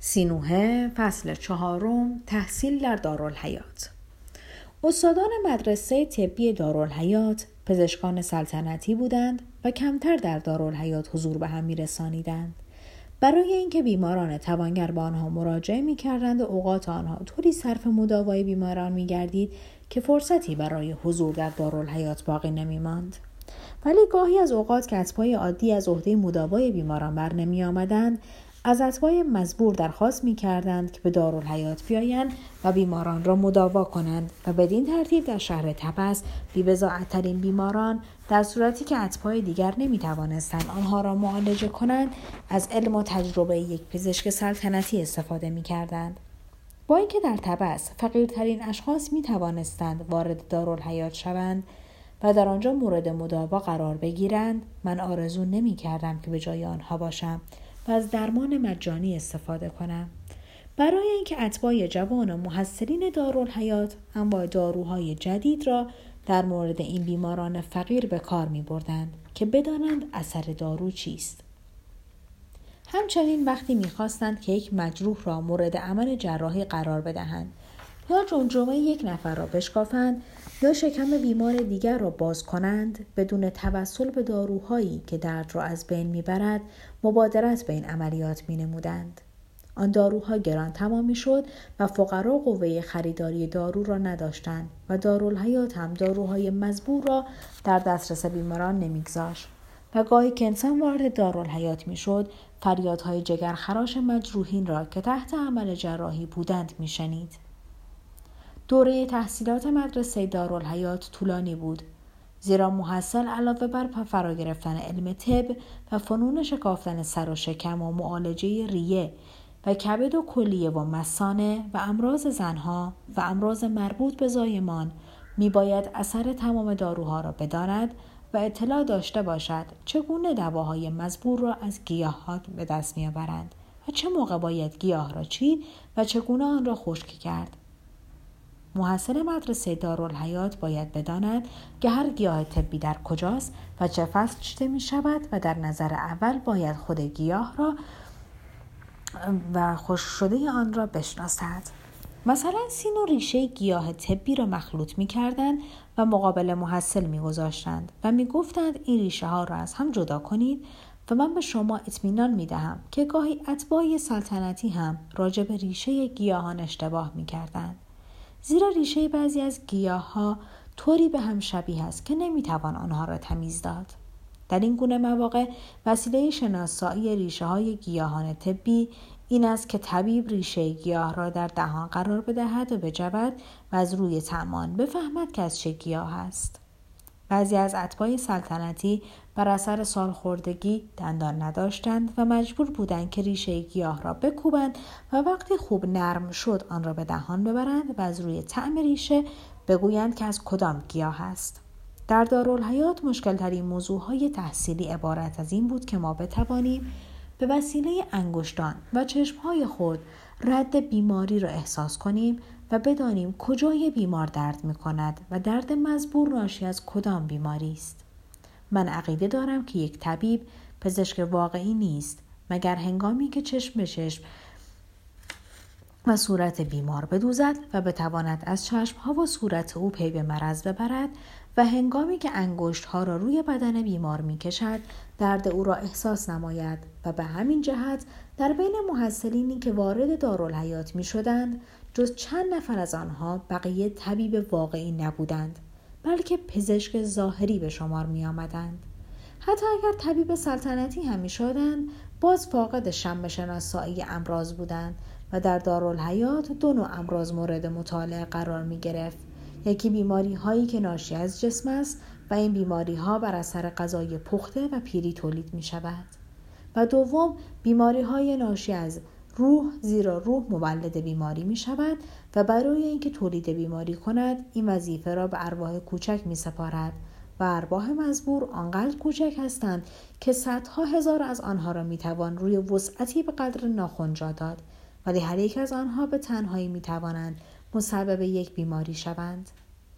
سینوه فصل چهارم تحصیل در دارالحیات استادان مدرسه طبی دارالحیات پزشکان سلطنتی بودند و کمتر در دارالحیات حضور به هم می رسانیدند. برای اینکه بیماران توانگر به آنها مراجعه می کردند و اوقات آنها طوری صرف مداوای بیماران می گردید که فرصتی برای حضور در دارالحیات باقی نمی ماند. ولی گاهی از اوقات که پای عادی از عهده مداوای بیماران بر نمی آمدند از اتباع مزبور درخواست می کردند که به دارالحیات بیایند و بیماران را مداوا کنند و بدین ترتیب در شهر تبس بیوضاعترین بیماران در صورتی که اتباع دیگر نمی توانستند آنها را معالجه کنند از علم و تجربه یک پزشک سلطنتی استفاده می کردند. با اینکه در تبس فقیرترین اشخاص می توانستند وارد دارالحیات شوند و در آنجا مورد مداوا قرار بگیرند من آرزو نمی کردم که به جای آنها باشم و از درمان مجانی استفاده کنم برای اینکه اتباع جوان و محصلین دارالحیات انواع داروهای جدید را در مورد این بیماران فقیر به کار می بردند که بدانند اثر دارو چیست. همچنین وقتی می‌خواستند که یک مجروح را مورد عمل جراحی قرار بدهند یا جمجمه یک نفر را بشکافند یا شکم بیمار دیگر را باز کنند بدون توسل به داروهایی که درد را از بین می‌برد مبادرت به این عملیات می نمودند. آن داروها گران تمام شد و فقرا قوه خریداری دارو را نداشتند و دارالحیات هم داروهای مزبور را در دسترس بیماران نمیگذاشت و گاهی که انسان وارد دارالحیات می‌شد فریادهای جگرخراش مجروحین را که تحت عمل جراحی بودند میشنید دوره تحصیلات مدرسه دارالحیات طولانی بود. زیرا محصل علاوه بر فرا گرفتن علم طب و فنون شکافتن سر و شکم و معالجه ریه و کبد و کلیه و مسانه و امراض زنها و امراض مربوط به زایمان می باید اثر تمام داروها را بداند و اطلاع داشته باشد چگونه دواهای مزبور را از گیاهات به دست میآورند و چه موقع باید گیاه را چید و چگونه آن را خشک کرد. محصل مدرسه دارالحیات باید بداند که هر گیاه طبی در کجاست و چه فصل چیده می شود و در نظر اول باید خود گیاه را و خوش شده آن را بشناسد. مثلا سین و ریشه گیاه طبی را مخلوط می کردند و مقابل محصل می گذاشتند و می گفتند این ریشه ها را از هم جدا کنید و من به شما اطمینان می دهم که گاهی اتباع سلطنتی هم راجع ریشه گیاهان اشتباه می کردند. زیرا ریشه بعضی از گیاه ها طوری به هم شبیه است که نمی‌توان آنها را تمیز داد. در این گونه مواقع وسیله شناسایی ریشه های گیاهان طبی این است که طبیب ریشه گیاه را در دهان قرار بدهد و بجود و از روی تعمان بفهمد که از چه گیاه است. بعضی از اتباع سلطنتی بر اثر سالخوردگی دندان نداشتند و مجبور بودند که ریشه گیاه را بکوبند و وقتی خوب نرم شد آن را به دهان ببرند و از روی طعم ریشه بگویند که از کدام گیاه است. در دارالحیات مشکلترین موضوع های تحصیلی عبارت از این بود که ما بتوانیم به وسیله انگشتان و چشمهای خود رد بیماری را احساس کنیم و بدانیم کجای بیمار درد می کند و درد مزبور ناشی از کدام بیماری است. من عقیده دارم که یک طبیب پزشک واقعی نیست مگر هنگامی که چشم به چشم و صورت بیمار بدوزد و بتواند از چشمها و صورت او پی به مرض ببرد و هنگامی که انگشت ها را روی بدن بیمار می کشد درد او را احساس نماید و به همین جهت در بین محصلینی که وارد دارالحیات می شدند جز چند نفر از آنها بقیه طبیب واقعی نبودند. بلکه پزشک ظاهری به شمار می آمدند. حتی اگر طبیب سلطنتی هم می شدند باز فاقد شم شناسایی امراض بودند و در دارالحیات دو نوع امراض مورد مطالعه قرار می گرفت یکی بیماری هایی که ناشی از جسم است و این بیماری ها بر اثر غذای پخته و پیری تولید می شود و دوم بیماری های ناشی از روح زیرا روح مولد بیماری می شود و برای اینکه تولید بیماری کند این وظیفه را به ارواح کوچک می سپارد و ارواح مزبور آنقدر کوچک هستند که صدها هزار از آنها را می توان روی وسعتی به قدر ناخنجا داد ولی هر یک از آنها به تنهایی می توانند مسبب یک بیماری شوند.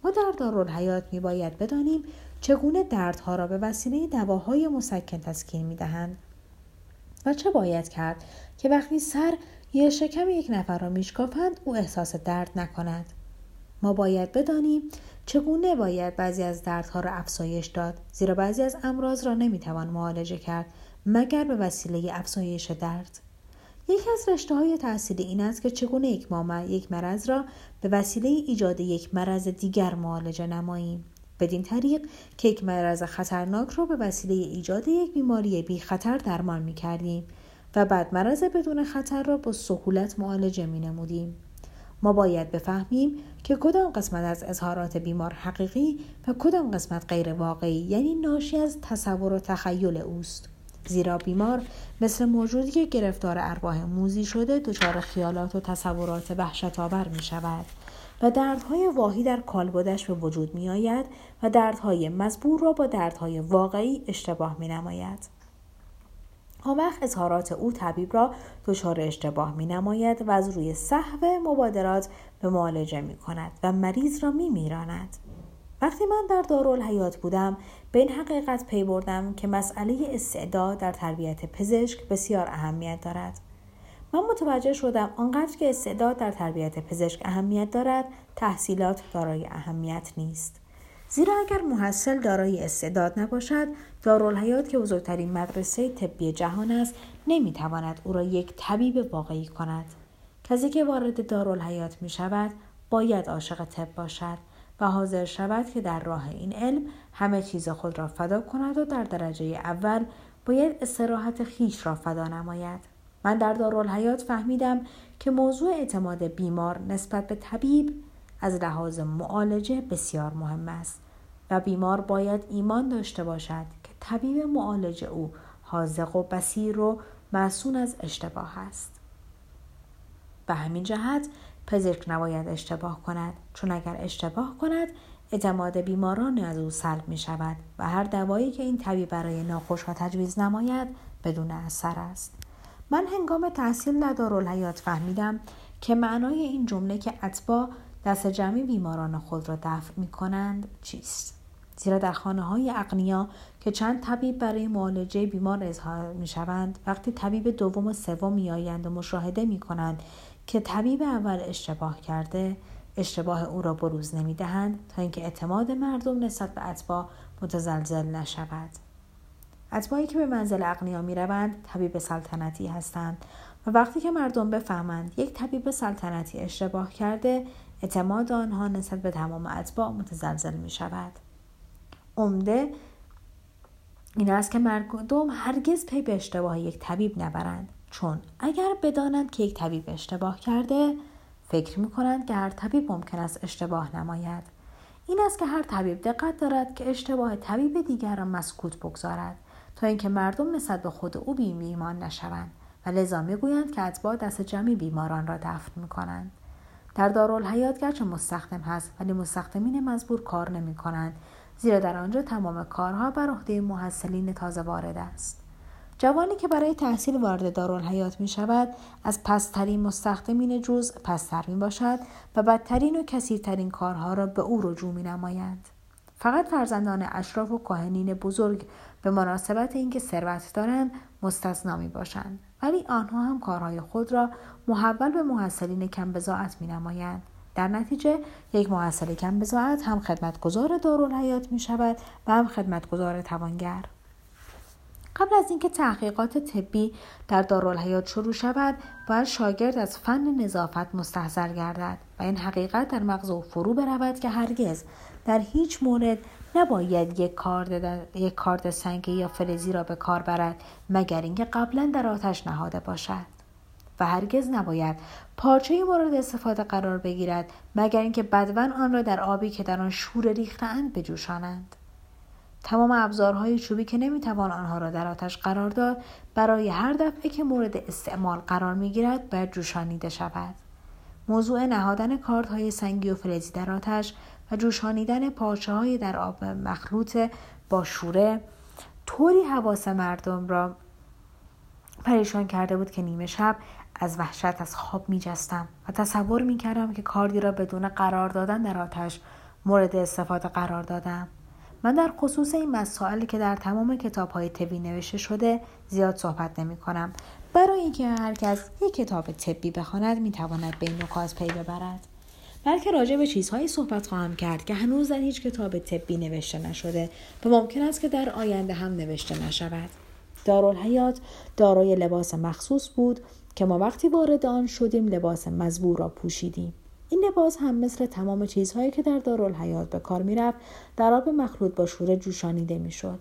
ما در دارالحیات می باید بدانیم چگونه دردها را به وسیله دواهای مسکن تسکین می دهند و چه باید کرد که وقتی سر یا شکم یک نفر را میشکافند او احساس درد نکند. ما باید بدانیم چگونه باید بعضی از دردها را افزایش داد زیرا بعضی از امراض را نمی‌توان معالجه کرد مگر به وسیله افزایش درد. یکی از رشته های تحصیلی این است که چگونه یک ما یک مرض را به وسیله ایجاد یک مرض دیگر معالجه نماییم. بدین طریق که یک مرض خطرناک را به وسیله ایجاد یک بیماری بی خطر درمان می کردیم و بعد مرض بدون خطر را با سهولت معالجه می نمودیم. ما باید بفهمیم که کدام قسمت از اظهارات بیمار حقیقی و کدام قسمت غیر واقعی یعنی ناشی از تصور و تخیل اوست. زیرا بیمار مثل موجودی که گرفتار ارواح موزی شده دچار خیالات و تصورات وحشت آور می شود و دردهای واهی در کالبدش به وجود می آید و دردهای مزبور را با دردهای واقعی اشتباه می نماید. آن اظهارات او طبیب را دچار اشتباه می نماید و از روی صحو مبادرات به معالجه می کند و مریض را می میراند. وقتی من در دارالحیات بودم به این حقیقت پی بردم که مسئله استعداد در تربیت پزشک بسیار اهمیت دارد من متوجه شدم آنقدر که استعداد در تربیت پزشک اهمیت دارد تحصیلات دارای اهمیت نیست زیرا اگر محصل دارای استعداد نباشد دارالحیات که بزرگترین مدرسه طبی جهان است نمی‌تواند او را یک طبیب واقعی کند. کسی که وارد دارالحیات می شود باید عاشق طب باشد و حاضر شود که در راه این علم همه چیز خود را فدا کند و در درجه اول باید استراحت خیش را فدا نماید. من در دارالحیات فهمیدم که موضوع اعتماد بیمار نسبت به طبیب از لحاظ معالجه بسیار مهم است و بیمار باید ایمان داشته باشد که طبیب معالجه او حاضق و بسیر و معصون از اشتباه است. به همین جهت پزشک نباید اشتباه کند چون اگر اشتباه کند اعتماد بیماران از او سلب می شود و هر دوایی که این طبیب برای ناخوشها تجویز نماید بدون اثر است. من هنگام تحصیل در دارالحیات فهمیدم که معنای این جمله که اتباع دست جمعی بیماران خود را دفع می کنند چیست؟ زیرا در خانه های اقنیا که چند طبیب برای معالجه بیمار اظهار می شوند وقتی طبیب دوم و سوم می آیند و مشاهده می کنند که طبیب اول اشتباه کرده اشتباه او را بروز نمی دهند تا اینکه اعتماد مردم نسبت به اتباع متزلزل نشود. اتباعی که به منزل اقنیا می روند طبیب سلطنتی هستند و وقتی که مردم بفهمند یک طبیب سلطنتی اشتباه کرده اعتماد آنها نسبت به تمام اتباع متزلزل می شود عمده این است که مردم هرگز پی به اشتباه یک طبیب نبرند. چون اگر بدانند که یک طبیب اشتباه کرده فکر می کنند که هر طبیب ممکن است اشتباه نماید. این است که هر طبیب دقت دارد که اشتباه طبیب دیگر را مسکوت بگذارد تا اینکه مردم نسبت به خود او بیمیمان نشوند و لذا می‌گویند که اتباع دست جمعی بیماران را دفن می کنند. در دارالحیات گرچه مستخدم هست ولی مستخدمین مزبور کار نمی کنند زیرا در آنجا تمام کارها بر عهده محصلین تازه وارد است. جوانی که برای تحصیل وارد دارالحیات می شود از پسترین مستخدمین جز پستر می باشد و بدترین و کثیرترین کارها را به او رجوع می نمایند. فقط فرزندان اشراف و کاهنین بزرگ به مناسبت اینکه ثروت دارند مستثنا می باشند ولی آنها هم کارهای خود را محول به محصلین کم بزاعت می نمایند. در نتیجه یک محصل کم بزاعت هم خدمتگزار دارالحیات می شود و هم خدمتگزار توانگر. قبل از اینکه تحقیقات طبی در دارالحیات شروع شود باید شاگرد از فن نظافت مستحضر گردد و این حقیقت در مغز او فرو برود که هرگز در هیچ مورد نباید یک کارد, یک کارد سنگی یا فلزی را به کار برد مگر اینکه قبلا در آتش نهاده باشد. و هرگز نباید پارچه مورد استفاده قرار بگیرد مگر اینکه بدون آن را در آبی که در آن شور ریختهاند بجوشانند. تمام ابزارهای چوبی که نمی‌توان آنها را در آتش قرار داد برای هر دفعه که مورد استعمال قرار می‌گیرد باید جوشانیده شود. موضوع نهادن کاردهای سنگی و فلزی در آتش و جوشانیدن پارچه های در آب مخلوط با شوره طوری حواس مردم را پریشان کرده بود که نیمه شب از وحشت از خواب می جستم و تصور می کردم که کاردی را بدون قرار دادن در آتش مورد استفاده قرار دادم. من در خصوص این مسائلی که در تمام کتاب های طبی نوشته شده زیاد صحبت نمی کنم برای اینکه هر کس یک کتاب طبی بخواند می‌تواند به این نکات پی ببرد. بلکه راجع به چیزهایی صحبت خواهم کرد که هنوز در هیچ کتاب طبی نوشته نشده و ممکن است که در آینده هم نوشته نشود. دارالحیات دارای لباس مخصوص بود که ما وقتی وارد آن شدیم لباس مزبور را پوشیدیم. این لباس هم مثل تمام چیزهایی که در دارالحیات به کار می‌رفت در آب مخلوط با شوره جوشانیده می‌شد.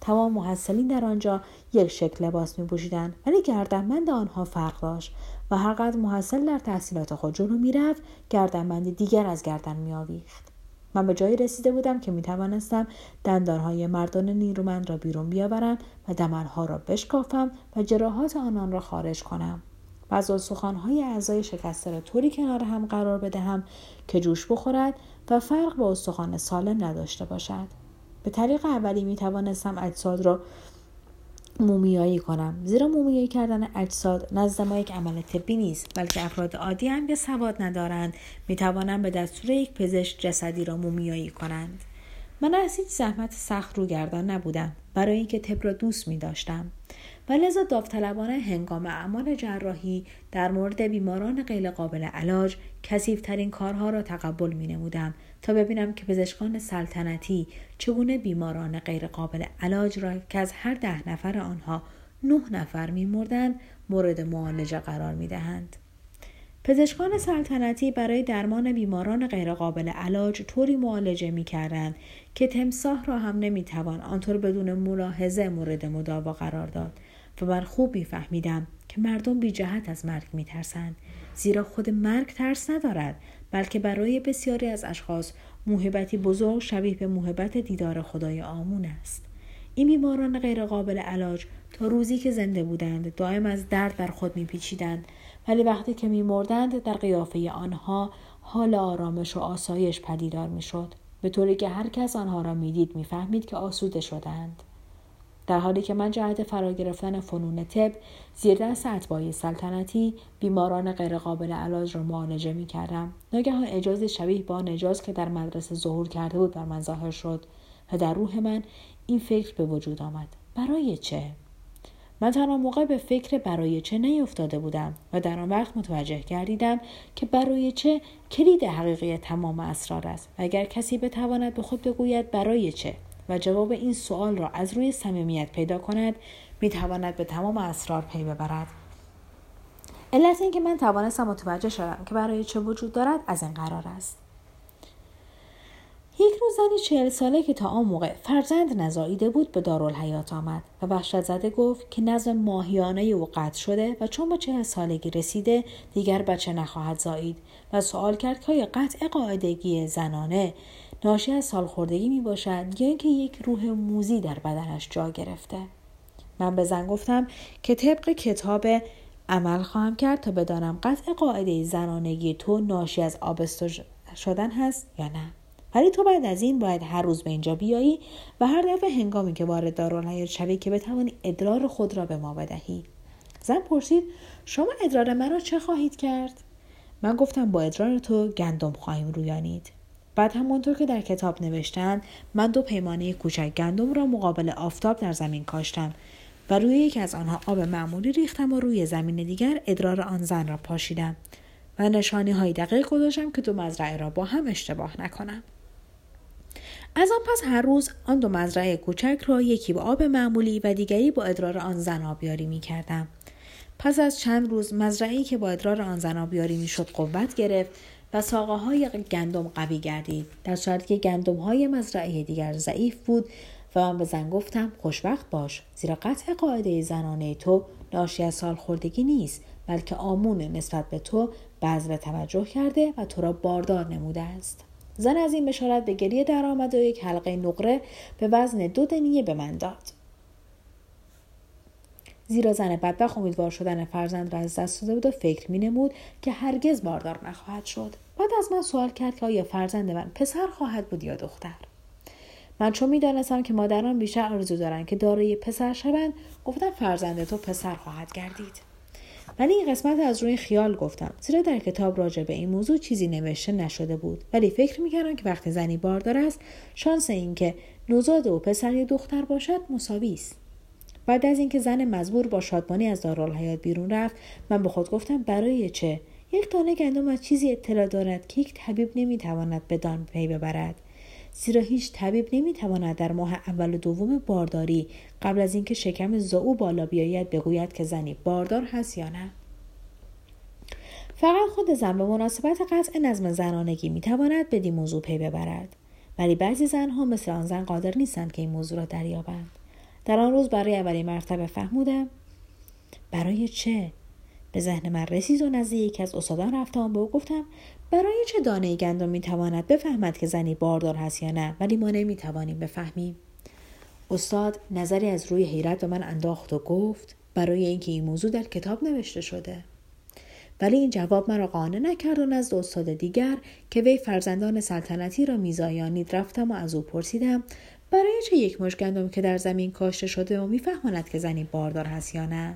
تمام محصلین در آنجا یک شکل لباس می پوشیدند ولی گردنبند آنها فرق داشت و هرقدر محصل در تحصیلات خود جلو می‌رفت گردنبندی دیگر از گردن میآویخت. من به جایی رسیده بودم که می توانستم دندانهای مردان نیرومند را بیرون بیاورم و دمرها را بشکافم و جراحات آنان را خارج کنم. و از استخوانهای اعضای شکسته را طوری کنار هم قرار بدهم که جوش بخورد و فرق با استخوان سالم نداشته باشد. به طریق اولی می توانستم اجساد را مومیایی کنم. زیرا مومیایی کردن اجساد نزد ما یک عمل طبی نیست بلکه افراد عادی هم که سواد ندارند می توانند به دستور یک پزشک جسدی را مومیایی کنند. من از هیچ زحمت سخت رو گردان نبودم برای اینکه طب را دوست می داشتم و لذا داوطلبانه هنگام اعمال جراحی در مورد بیماران غیرقابل علاج کسیفترین کارها را تقبل می نمودم تا ببینم که پزشکان سلطنتی چگونه بیماران غیرقابل علاج را که از هر ده نفر آنها نه نفر می مردن مورد معالجه قرار می دهند. پزشکان سلطنتی برای درمان بیماران غیرقابل علاج طوری معالجه می کردند که تمساه را هم نمی توان آنطور بدون ملاحظه مورد مداوا قرار داد و من خوب میفهمیدم که مردم بی جهت از مرگ می ترسند زیرا خود مرگ ترس ندارد بلکه برای بسیاری از اشخاص موهبتی بزرگ شبیه به موهبت دیدار خدای آمون است. این بیماران غیرقابل علاج تا روزی که زنده بودند دائم از درد بر خود میپیچیدند ولی وقتی که میمردند در قیافه آنها حال آرامش و آسایش پدیدار می‌شد. به طوری که هر کس آنها را می‌دید می‌فهمید که آسوده شدند در حالی که من جهت فرا گرفتن فنون طب زیر دست اتباعی سلطنتی بیماران غیرقابل علاج را معالجه می کردم ناگهان اجاز شبیه با که در مدرسه ظهور کرده بود بر من ظاهر شد و در روح من این فکر به وجود آمد. برای چه؟ من تنها موقع به فکر برای چه نیفتاده بودم و در آن وقت متوجه گردیدم که برای چه کلید حقیقی تمام اسرار است و اگر کسی بتواند به خود بگوید برای چه؟ و جواب این سوال را از روی صمیمیت پیدا کند می تواند به تمام اسرار پی ببرد. علت اینکه من توانستم متوجه شدم که برای چه وجود دارد از این قرار است. یک روز زنی چهل ساله که تا آن موقع فرزند نزاییده بود به دارالحیات آمد و وحشت زده گفت که نظم ماهیانه او قطع شده و چون به چهل سالگی رسیده دیگر بچه نخواهد زایید و سوال کرد که آیا قطع قاعدگی زنانه ناشی از سالخوردگی می باشد یا اینکه یک روح موزی در بدنش جا گرفته. من به زن گفتم که طبق کتاب عمل خواهم کرد تا بدانم قطع قاعده زنانگی تو ناشی از آبستو شدن هست یا نه. ولی تو بعد از این باید هر روز به اینجا بیایی و هر دفعه هنگامی که وارد دارالحیات شوی که بتوانی ادرار خود را به ما بدهی. زن پرسید شما ادرار مرا چه خواهید کرد؟ من گفتم با ادرار تو گندم خواهیم رویانید. بعد همانطور که در کتاب نوشتند من دو پیمانه کوچک گندم را مقابل آفتاب در زمین کاشتم و روی یکی از آنها آب معمولی ریختم و روی زمین دیگر ادرار آن زن را پاشیدم و نشانی های دقیق گذاشتم که دو مزرعه را با هم اشتباه نکنم از آن پس هر روز آن دو مزرعه کوچک را یکی با آب معمولی و دیگری با ادرار آن زن آبیاری می کردم. پس از چند روز مزرعی که با ادرار آن زن آبیاری می شد قوت گرفت و ساقه های گندم قوی گردید. در صورتی که گندم های مزرعه دیگر ضعیف بود و من به زن گفتم خوشبخت باش زیرا قطع قاعده زنانه تو ناشی از سالخوردگی نیست بلکه آمون نسبت به تو بذل توجه کرده و تو را باردار نموده است. زن از این بشارت به گریه درآمد و یک حلقه نقره به وزن دو دنیه به من داد. زیرا زن بدبخت امیدوار شدن فرزند را از دست داده بود و فکر نمود که هرگز باردار نخواهد شد. بعد از من سوال کرد که آیا فرزند من پسر خواهد بود یا دختر؟ من چون می‌دانستم که مادران بیشتر آرزو دارند که دارای پسر شوند گفتم فرزند تو پسر خواهد گردید. ولی این قسمت از روی خیال گفتم. زیرا در کتاب راجع به این موضوع چیزی نوشته نشده بود. ولی فکر می‌کردم که وقتی زنی باردار است شانس اینکه نوزاد او پسر یا دختر باشد مساوی است. بعد از اینکه زن مزبور با شادمانی از دارالحیات بیرون رفت من به خود گفتم برای چه؟ یک دانه گندم از چیزی اطلاع دارد که یک طبیب نمی‌تواند به دان پی ببرد. زیرا هیچ طبیب نمی‌تواند در ماه اول و دوم بارداری قبل از اینکه شکم زعو بالا بیاید بگوید که زنی باردار هست یا نه. فقط خود زن به مناسبت قطع نظم زنانگی می‌تواند بدین موضوع پی ببرد. ولی بعضی زنها مثل آن زن قادر نیستند که این موضوع را دریابند. در آن روز برای اولین مرتبه فهمودم برای چه؟ به ذهن من رسید و نزد یکی از استادان رفتم به او گفتم برای چه دانه گندم می‌تواند بفهمد که زنی باردار هست یا نه؟ ولی ما نمی‌توانیم بفهمیم. استاد نظری از روی حیرت به من انداخت و گفت برای اینکه این موضوع در کتاب نوشته شده. ولی این جواب مرا قانع نکرد و نزد استاد دیگر که وی فرزندان سلطنتی را میزایانید رفتم و از او پرسیدم برای چه یک مش گندم که در زمین کاشته شده و میفهماند که زنی باردار هست یا نه.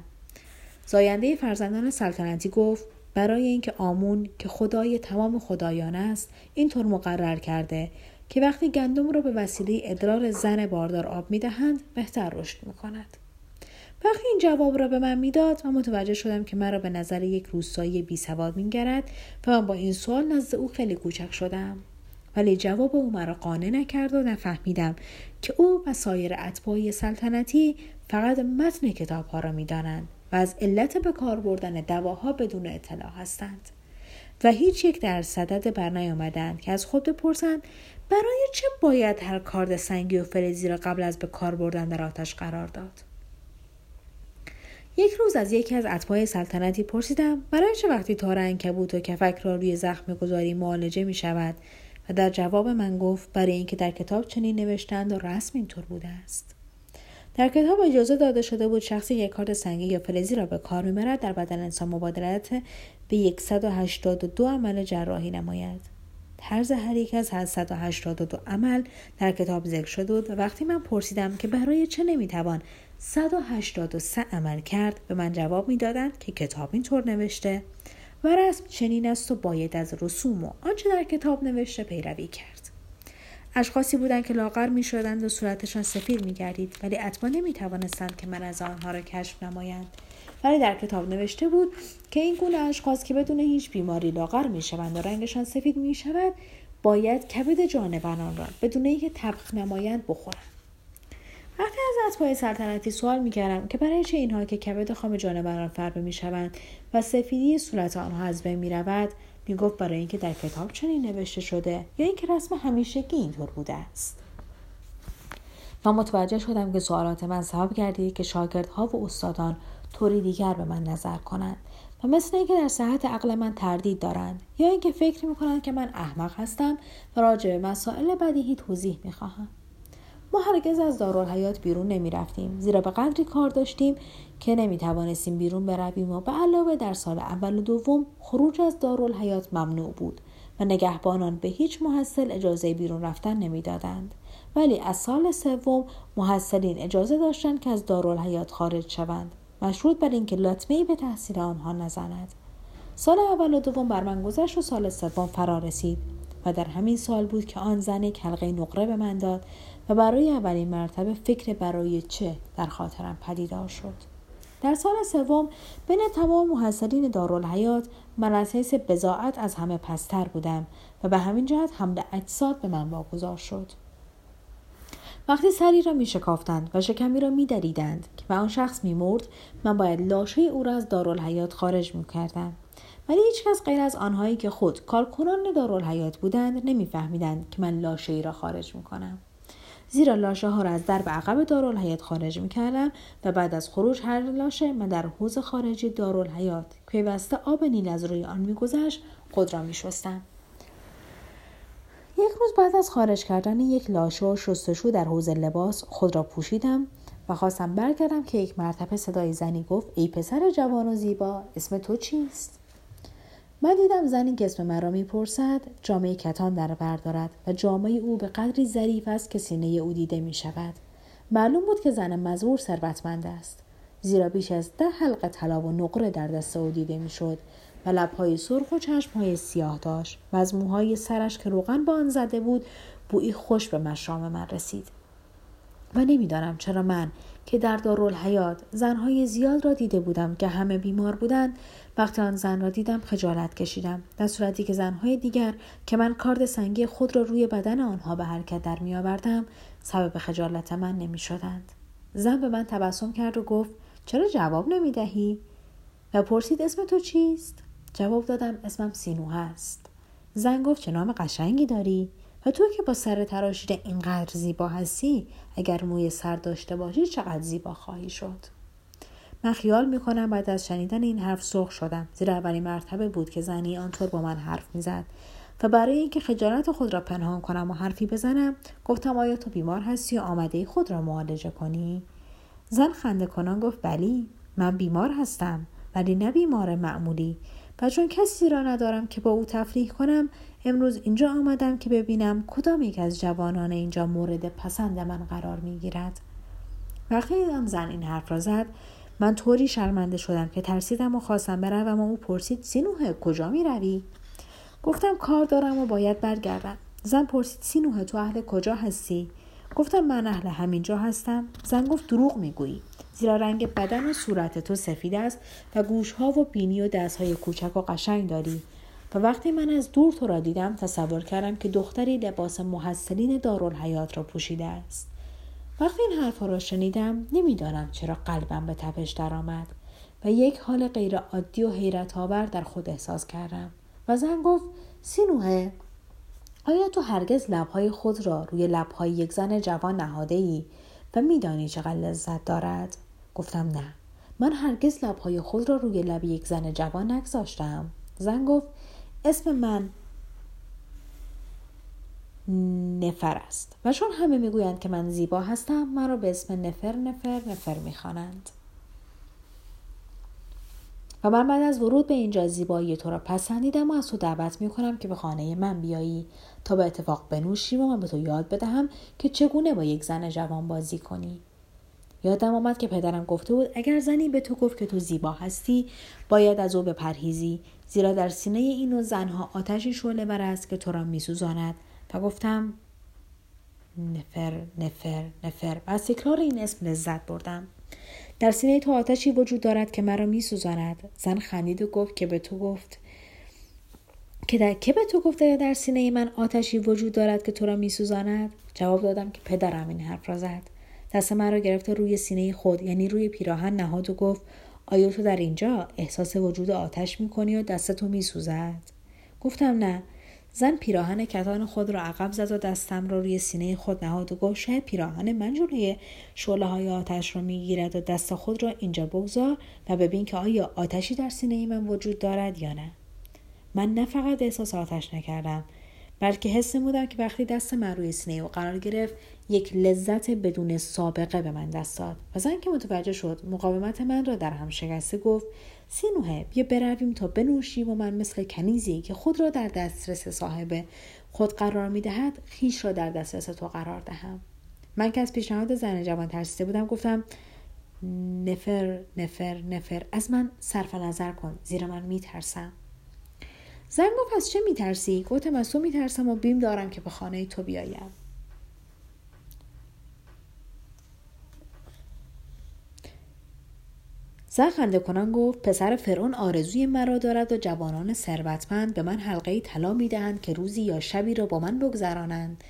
زاینده فرزندان سلطنتی گفت برای اینکه آمون که خدای تمام خدایان است اینطور مقرر کرده که وقتی گندم را به وسیله ادرار زن باردار آب می‌دهند بهتر رشد می‌کند. وقتی این جواب را به من می‌داد و متوجه شدم که مرا به نظر یک روستایی بی سواد میگرد و من با این سوال نزد او خیلی کوچک شدم. ولی جواب او مرا قانع نکرد و نفهمیدم که او و سایر اتباعی سلطنتی فقط متن کتاب ها را می‌دانند و از علت به کار بردن دواها بدون اطلاع هستند و هیچ یک در صدد بر نیامدند که از خود بپرسند برای چه باید هر کارد سنگی و فلزی را قبل از به کار بردن در آتش قرار داد؟ یک روز از یکی از اتباع سلطنتی پرسیدم برای چه وقتی تار انکبوت و کفک را روی زخم گذاری معالجه می شود در جواب من گفت برای اینکه در کتاب چنین نوشتند و رسم اینطور بوده است. در کتاب اجازه داده شده بود شخصی یک کارت سنگی یا فلزی را به کار می‌برد در بدن انسان مبادرت به 182 عمل جراحی نماید. طرز هر یک از 182 عمل در کتاب ذکر شده بود. و وقتی من پرسیدم که برای چه نمی‌توان 183 عمل کرد به من جواب می‌دادند که کتاب اینطور نوشته و رسم چنین است و باید از رسوم و آنچه در کتاب نوشته پیروی کرد. اشخاصی بودند که لاغر می شدند و صورتشان سفید می گردید ولی اتبا نمی توانستند که من از آنها را کشف نمایند. ولی در کتاب نوشته بود که این گونه اشخاص که بدون هیچ بیماری لاغر می شوند و رنگشان سفید می شود باید کبد جانوران را بدون اینکه تبخ نمایند بخورند. وقتی از اتباع سلطنتی سوال می‌کردم که برای چه اینها که کبد خام جانوران فربه می‌شوند و سفیدی صورت آنها از بین می‌رود می‌گفت برای اینکه در کتاب چنین نوشته شده یا اینکه رسم همیشگی اینطور بوده است. و متوجه شدم که سوالات من سبب گردید که شاگردها و استادان طوری دیگر به من نظر کنند و مثل اینکه در صحت عقل من تردید دارند یا اینکه فکر می‌کنند که من احمق هستم و راجع به مسائل بدیهی توضیح می‌خواهم. ما هرگز از دارالحیات بیرون نمی رفتیم زیرا به قدری کار داشتیم که نمی توانستیم بیرون برویم و به علاوه در سال اول و دوم خروج از دارالحیات ممنوع بود و نگهبانان به هیچ محصل اجازه بیرون رفتن نمی‌دادند. ولی از سال سوم محصلین اجازه داشتند که از دارالحیات خارج شوند. مشروط بر اینکه لطمه به تحصیل آنها نزند. سال اول و دوم بر من گذشت و سال سوم فرا رسید و در همین سال بود که آن زن یک حلقه نقره به من داد و برای اولین مرتبه فکر برای چه در خاطرم پدیدار شد. در سال سوم بین تمام محصلین دارالحیات من از حیث بزاعت از همه پستر بودم و به همین جهت حمل اجساد به من واگذار شد. وقتی سری را می شکافتند و شکمی را می دریدند که به آن شخص می مرد من باید لاشه او را از دارالحیات خارج می کردم. ولی هیچکس غیر از آنهایی که خود کارکنان دارالحیات بودند نمیفهمیدند که من لاشه ای را خارج می کنم. زیرا لاشه ها را از درب عقب دارالحیات خارج می‌کردم و بعد از خروج هر لاشه من در حوز خارجی دارالحیات پیوسته آب نیل از روی آن میگذشت خود را میشستم. یک روز بعد از خارج کردن یک لاشه و شستشو در حوز لباس خود را پوشیدم و خواستم برگردم که یک مرتبه صدای زنی گفت ای پسر جوان و زیبا اسم تو چیست؟ من دیدم زنی که اسم مرا می‌پرسد جامعه کتان در بردارد و جامعه او به قدری ظریف است که سینه او دیده می شود. معلوم بود که زن مزور ثروتمند است. زیرا بیش از ده حلقه طلا و نقره در دست او دیده می‌شد و لبهای سرخ و چشمهای سیاه داشت و از موهای سرش که روغن به آن زده بود بویی خوش به مشام من رسید و نمی‌دانم چرا من که در دارالحیات زنهای زیاد را دیده بودم که همه بیمار بودند وقتی آن زن را دیدم خجالت کشیدم در صورتی که زنهای دیگر که من کارد سنگی خود را روی بدن آنها به حرکت در میآوردم سبب خجالت من نمی‌شدند زن به من تبسم کرد و گفت چرا جواب نمی دهی؟ و پرسید اسم تو چیست؟ جواب دادم اسمم سینوه است. زن گفت چه نام قشنگی داری؟ و تو که با سر تراشیده اینقدر زیبا هستی اگر موی سر داشته باشی چقدر زیبا خواهی شد من خیال می‌کنم بعد از شنیدن این حرف سرخ شدم. زیرا اولین مرتبه بود که زنی آنطور با من حرف می‌زد. و برای اینکه خجالت خود را پنهان کنم و حرفی بزنم گفتم آیا تو بیمار هستی یا آمده خود را معالجه کنی؟ زن خنده کنان گفت بلی من بیمار هستم ولی نه بیمار معمولی. و چون کسی را ندارم که با او تفریح کنم امروز اینجا آمدم که ببینم کدام یک از جوانان اینجا مورد پسند من قرار می گیرد. وقتی آن زن این حرف را زد من طوری شرمنده شدم که ترسیدم و خواستم بروم و او پرسید سینوه کجا می روی؟ گفتم کار دارم و باید برگردم. زن پرسید سینوه تو اهل کجا هستی؟ گفتم من اهل همینجا هستم. زن گفت دروغ می‌گویی. زیرا رنگ بدن و صورت تو سفید است و گوشها و بینی و دستهای کوچک و قشنگ داری. و وقتی من از دور تو را دیدم تصور کردم که دختری لباس محسلین دارالحیات را پوشیده است. وقتی این حرفها را شنیدم نمی‌دانم چرا قلبم به تپش درآمد و یک حال غیر عادی و حیرت آور در خود احساس کردم و زن گفت سینوه آیا تو هرگز لبهای خود را روی لبهای یک زن جوان نهاده ای و میدانی چقدر لذت دارد؟ گفتم نه من هرگز لبهای خود را روی لب یک زن جوان نگذاشتم زن گفت اسم من نفر است. و چون همه می‌گویند که من زیبا هستم من را به اسم نفر نفر نفر می‌خوانند. و من بعد از ورود به اینجا زیبایی تو را پسندیدم و از تو دعوت می کنم که به خانه من بیایی. تا به اتفاق بنوشیم و من به تو یاد بدهم که چگونه با یک زن جوان بازی کنی. یادم آمد که پدرم گفته بود اگر زنی به تو گفت که تو زیبا هستی باید از او بپرهیزی زیرا در سینه این زنها آتشی شعله است که تو را میسوزاند. و گفتم نفر نفر نفر. و از تکرار این اسم لذت بردم. در سینه تو آتشی وجود دارد که مرا میسوزاند. زن خندید و گفت که به تو گفت که در که به تو گفته در سینه من آتشی وجود دارد که تو را میسوزاند؟ جواب دادم که پدرم این حرف را زد. دست من را گرفته روی سینه خود یعنی روی پیراهن نهاد و گفت آیا تو در اینجا احساس وجود آتش می‌کنی و دست تو میسوزد؟ گفتم نه. زن پیراهن کتان خود را عقب زد و دستم را روی سینه خود نهاد و گفت شاید پیراهن من جلوی شعله های آتش را می‌گیرد و دست خود را اینجا بگذار و ببین که آیا آتشی در سینه من وجود دارد یا نه. من نه فقط احساس آتش نکردم بلکه حس بودم که وقتی دست من روی سینه او قرار گرفت یک لذت بدون سابقه به من دست داد. و زن که متوجه شد مقاومت من را در هم شکسته گفت سینوه بیا برویم تا بنوشیم و من مثل کنیزی که خود را در دسترس صاحب خود قرار می دهد خیش را در دسترس تو قرار دهم. من که از پیشنهاد زن جوان ترسیده بودم گفتم نفر نفر نفر. از من صرف نظر کن زیرا من می ترسم زن گفت از چه میترسی؟ گفتم از تو میترسم و بیم دارم که به خانه تو بیایم. زن خنده کنان گفت پسر فرعون آرزوی مرا دارد و جوانان ثروتمند به من حلقه طلا می‌دهند که روزی یا شبی را با من بگذرانند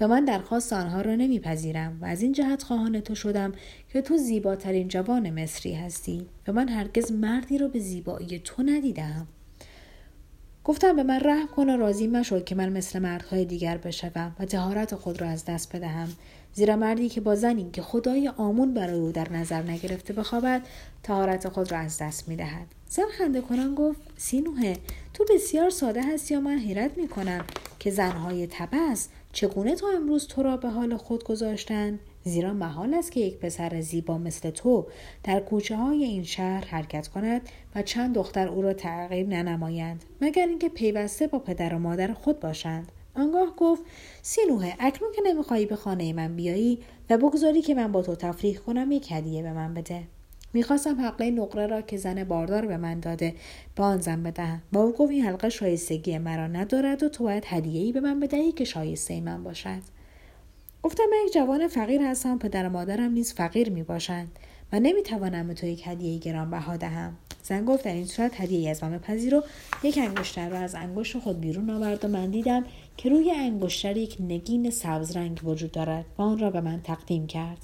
و من درخواست آنها را نمیپذیرم و از این جهت خواهان تو شدم که تو زیباترین جوان مصری هستی و من هرگز مردی را به زیبایی تو ندیدم. گفتم به من رحم کن و راضی مشد که من مثل مردهای دیگر بشوم و تهارت خود را از دست بدهم. زیرا مردی که با زنی که خدای آمون برای او در نظر نگرفته بخوابد تهارت خود را از دست می‌دهد. زن خنده کنان گفت سینوه تو بسیار ساده هستی یا من حیرت می‌کنم که زنهای تبس چگونه تا امروز تو را به حال خود گذاشتند زیرا محال است که یک پسر زیبا مثل تو در کوچه های این شهر حرکت کند و چند دختر او را تعقیب ننمایند مگر اینکه پیوسته با پدر و مادر خود باشند. آنگاه گفت سینوه اکنون که نمی‌خواهی به خانه من بیایی و بگذاری که من با تو تفریح کنم یک هدیه به من بده. می‌خواستم حلقه نقره را که زن باردار به من داده به آن زن بدهم. با او گفت این حلقه شایستگی مرا ندارد و تو باید هدیه ای به من بدهی که شایسته من باشد. گفتم من یک جوان فقیر هستم پدر و مادرم نیز فقیر می باشند و نمی‌توانم به تو یک هدیه گرانبها دهم. زن گفت در این صورت هدیه از من پذیر و یک انگشتر را از انگشت خود بیرون آورد و من دیدم که روی انگشتر یک نگین سبز رنگ وجود دارد و آن را به من تقدیم کرد.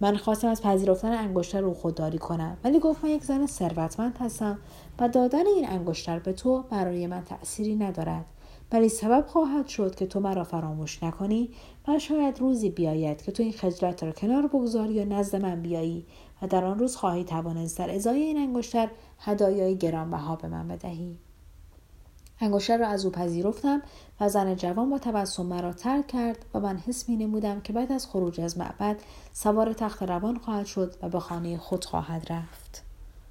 من خواستم از پذیرفتن انگشتر رو خودداری کنم ولی گفت من یک زن ثروتمند هستم و دادن این انگشتر به تو برای من تأثیری ندارد. ولی سبب خواهد شد که تو مرا فراموش نکنی و شاید روزی بیاید که تو این خجلت را کنار بگذاری و نزد من بیایی و در آن روز خواهی توانست در ازای این انگشتر هدایای گرانبها به من بدهی. انگشتر را از او پذیرفتم و زن جوان با تبسم مرا ترک کرد و من حس می نمودم که بعد از خروج از معبد سوار تخت روان خواهد شد و به خانه خود خواهد رفت.